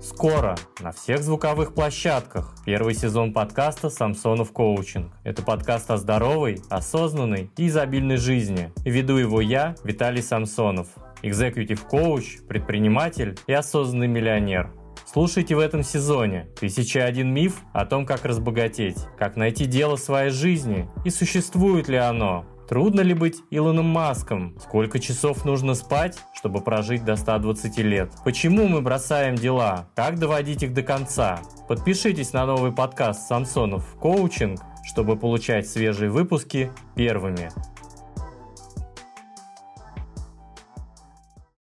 Скоро на всех звуковых площадках. Первый сезон подкаста «Самсонов коучинг». Это подкаст о здоровой, осознанной и изобильной жизни. Веду его я, Виталий Самсонов. Экзекутив коуч, предприниматель и осознанный миллионер. Слушайте в этом сезоне «Тысяча один миф» о том, как разбогатеть, как найти дело своей жизни и существует ли оно. Трудно ли быть Илоном Маском? Сколько часов нужно спать, чтобы прожить до 120 лет? Почему мы бросаем дела? Как доводить их до конца? Подпишитесь на новый подкаст Самсонов «Коучинг», чтобы получать свежие выпуски первыми.